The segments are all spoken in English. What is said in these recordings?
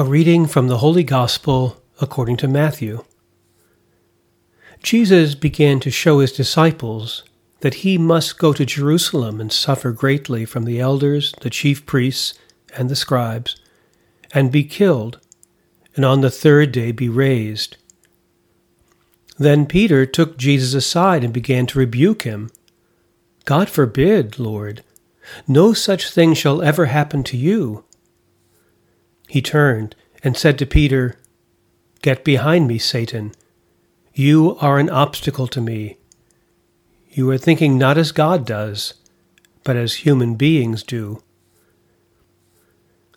A reading from the Holy Gospel according to Matthew. Jesus began to show his disciples that he must go to Jerusalem and suffer greatly from the elders, the chief priests, and the scribes, and be killed, and on the third day be raised. Then Peter took Jesus aside and began to rebuke him. God forbid, Lord, no such thing shall ever happen to you. He turned and said to Peter, Get behind me, Satan. You are an obstacle to me. You are thinking not as God does, but as human beings do.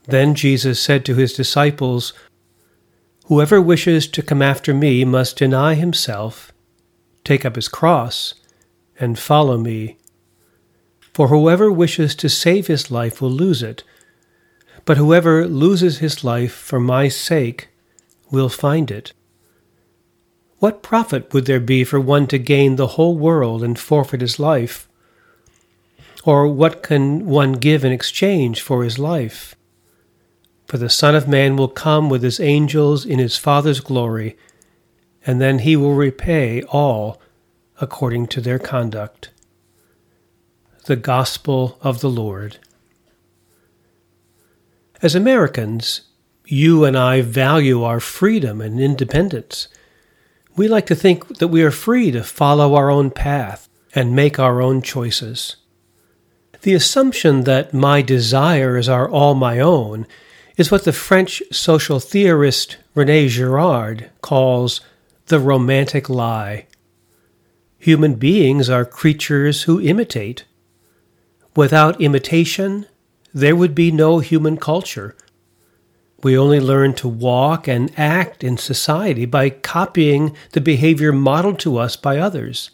Then Jesus said to his disciples, Whoever wishes to come after me must deny himself, take up his cross, and follow me. For whoever wishes to save his life will lose it but whoever loses his life for my sake will find it. What profit would there be for one to gain the whole world and forfeit his life? Or what can one give in exchange for his life? For the Son of Man will come with his angels in his Father's glory, and then he will repay all according to their conduct. The Gospel of the Lord. As Americans, you and I value our freedom and independence. We like to think that we are free to follow our own path and make our own choices. The assumption that my desires are all my own is what the French social theorist Rene Girard calls the romantic lie. Human beings are creatures who imitate. Without imitation, there would be no human culture. We only learn to walk and act in society by copying the behavior modeled to us by others.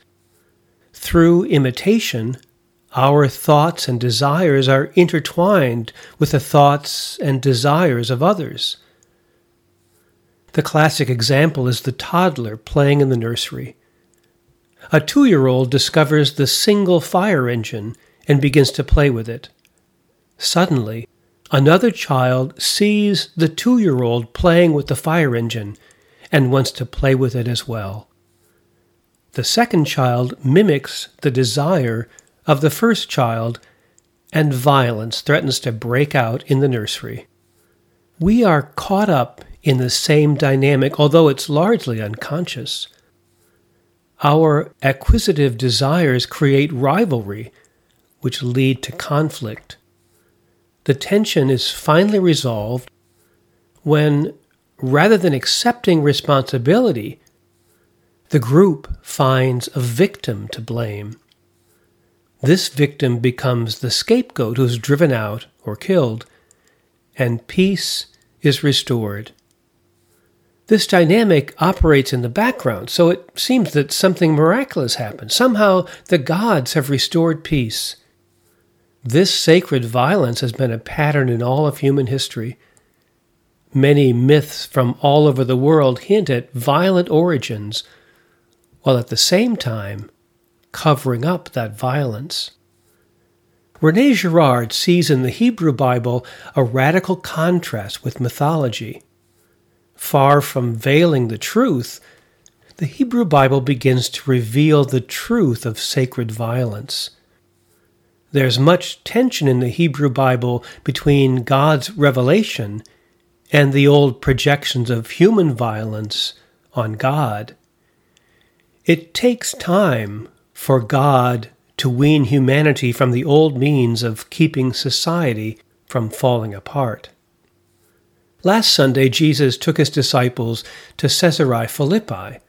Through imitation, our thoughts and desires are intertwined with the thoughts and desires of others. The classic example is the toddler playing in the nursery. A two year old discovers the single fire engine and begins to play with it. Suddenly, another child sees the two year old playing with the fire engine and wants to play with it as well. The second child mimics the desire of the first child, and violence threatens to break out in the nursery. We are caught up in the same dynamic, although it's largely unconscious. Our acquisitive desires create rivalry, which lead to conflict the tension is finally resolved when, rather than accepting responsibility, the group finds a victim to blame. This victim becomes the scapegoat who is driven out or killed, and peace is restored. This dynamic operates in the background, so it seems that something miraculous happened. Somehow the gods have restored peace. This sacred violence has been a pattern in all of human history. Many myths from all over the world hint at violent origins, while at the same time covering up that violence. Rene Girard sees in the Hebrew Bible a radical contrast with mythology. Far from veiling the truth, the Hebrew Bible begins to reveal the truth of sacred violence. There's much tension in the Hebrew Bible between God's revelation and the old projections of human violence on God. It takes time for God to wean humanity from the old means of keeping society from falling apart. Last Sunday, Jesus took his disciples to Caesarea Philippi,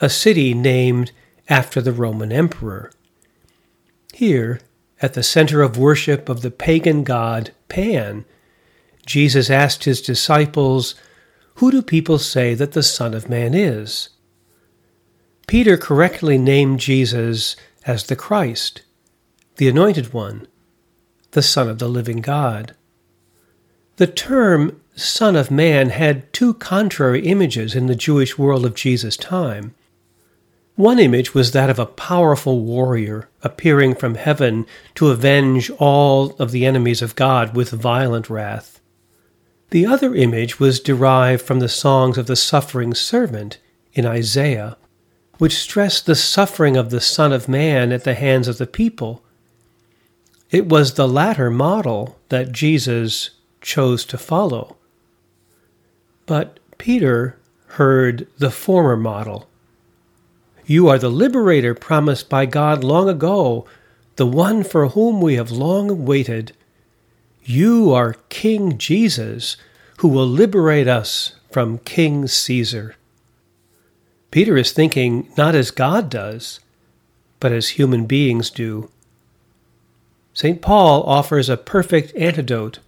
a city named after the Roman emperor. Here, at the center of worship of the pagan god Pan, Jesus asked his disciples, Who do people say that the Son of Man is? Peter correctly named Jesus as the Christ, the Anointed One, the Son of the living God. The term Son of Man had two contrary images in the Jewish world of Jesus' time. One image was that of a powerful warrior appearing from heaven to avenge all of the enemies of God with violent wrath. The other image was derived from the songs of the suffering servant in Isaiah, which stressed the suffering of the Son of Man at the hands of the people. It was the latter model that Jesus chose to follow. But Peter heard the former model. You are the liberator promised by God long ago, the one for whom we have long waited. You are King Jesus, who will liberate us from King Caesar. Peter is thinking not as God does, but as human beings do. St. Paul offers a perfect antidote.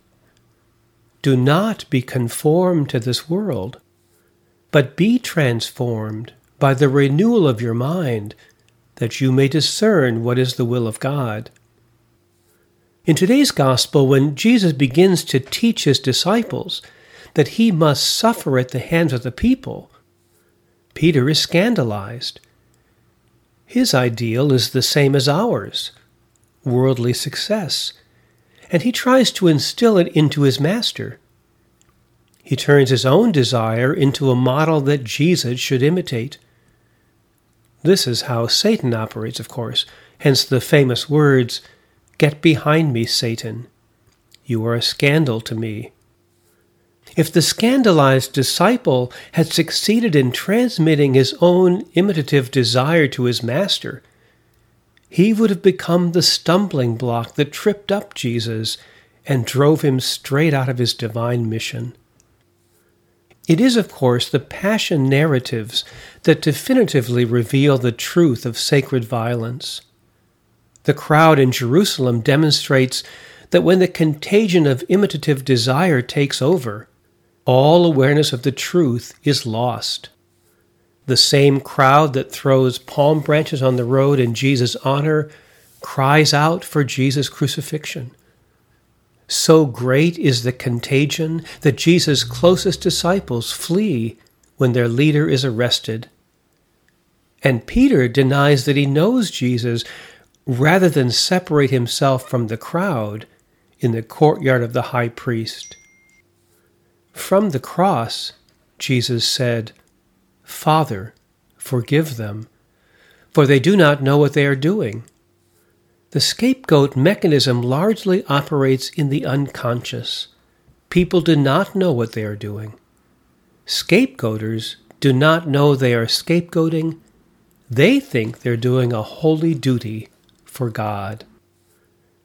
Do not be conformed to this world, but be transformed by the renewal of your mind, that you may discern what is the will of God. In today's Gospel, when Jesus begins to teach his disciples that he must suffer at the hands of the people, Peter is scandalized. His ideal is the same as ours worldly success, and he tries to instill it into his master. He turns his own desire into a model that Jesus should imitate. This is how Satan operates, of course, hence the famous words, Get behind me, Satan. You are a scandal to me. If the scandalized disciple had succeeded in transmitting his own imitative desire to his master, he would have become the stumbling block that tripped up Jesus and drove him straight out of his divine mission. It is, of course, the passion narratives that definitively reveal the truth of sacred violence. The crowd in Jerusalem demonstrates that when the contagion of imitative desire takes over, all awareness of the truth is lost. The same crowd that throws palm branches on the road in Jesus' honor cries out for Jesus' crucifixion. So great is the contagion that Jesus' closest disciples flee when their leader is arrested. And Peter denies that he knows Jesus rather than separate himself from the crowd in the courtyard of the high priest. From the cross, Jesus said, Father, forgive them, for they do not know what they are doing. The scapegoat mechanism largely operates in the unconscious. People do not know what they are doing. Scapegoaters do not know they are scapegoating. They think they're doing a holy duty for God.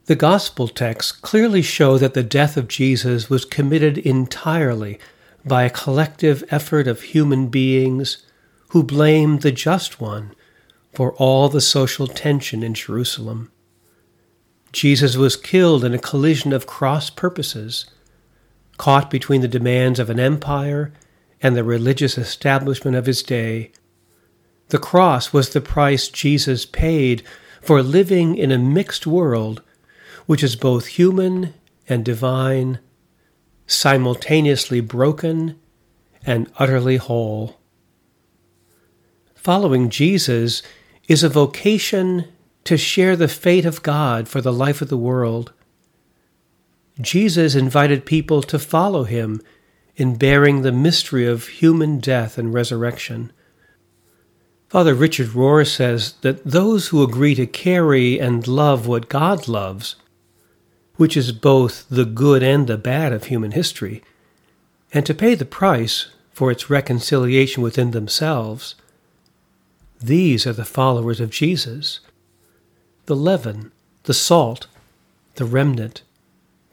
The Gospel texts clearly show that the death of Jesus was committed entirely by a collective effort of human beings who blamed the Just One for all the social tension in Jerusalem. Jesus was killed in a collision of cross purposes, caught between the demands of an empire and the religious establishment of his day. The cross was the price Jesus paid for living in a mixed world which is both human and divine, simultaneously broken and utterly whole. Following Jesus is a vocation to share the fate of God for the life of the world. Jesus invited people to follow him in bearing the mystery of human death and resurrection. Father Richard Rohr says that those who agree to carry and love what God loves which is both the good and the bad of human history, and to pay the price for its reconciliation within themselves. These are the followers of Jesus. The leaven, the salt, the remnant,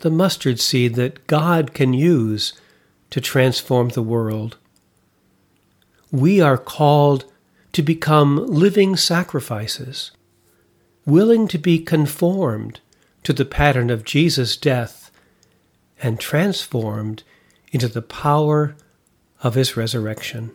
the mustard seed that God can use to transform the world. We are called to become living sacrifices, willing to be conformed to the pattern of Jesus' death and transformed into the power of his resurrection.